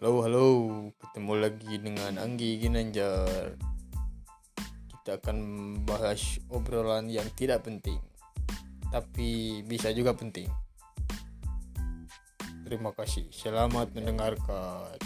Halo, halo, ketemu lagi dengan Anggi Ginanjar. Kita akan membahas obrolan yang tidak penting, tapi bisa juga penting. Terima kasih, selamat mendengarkan.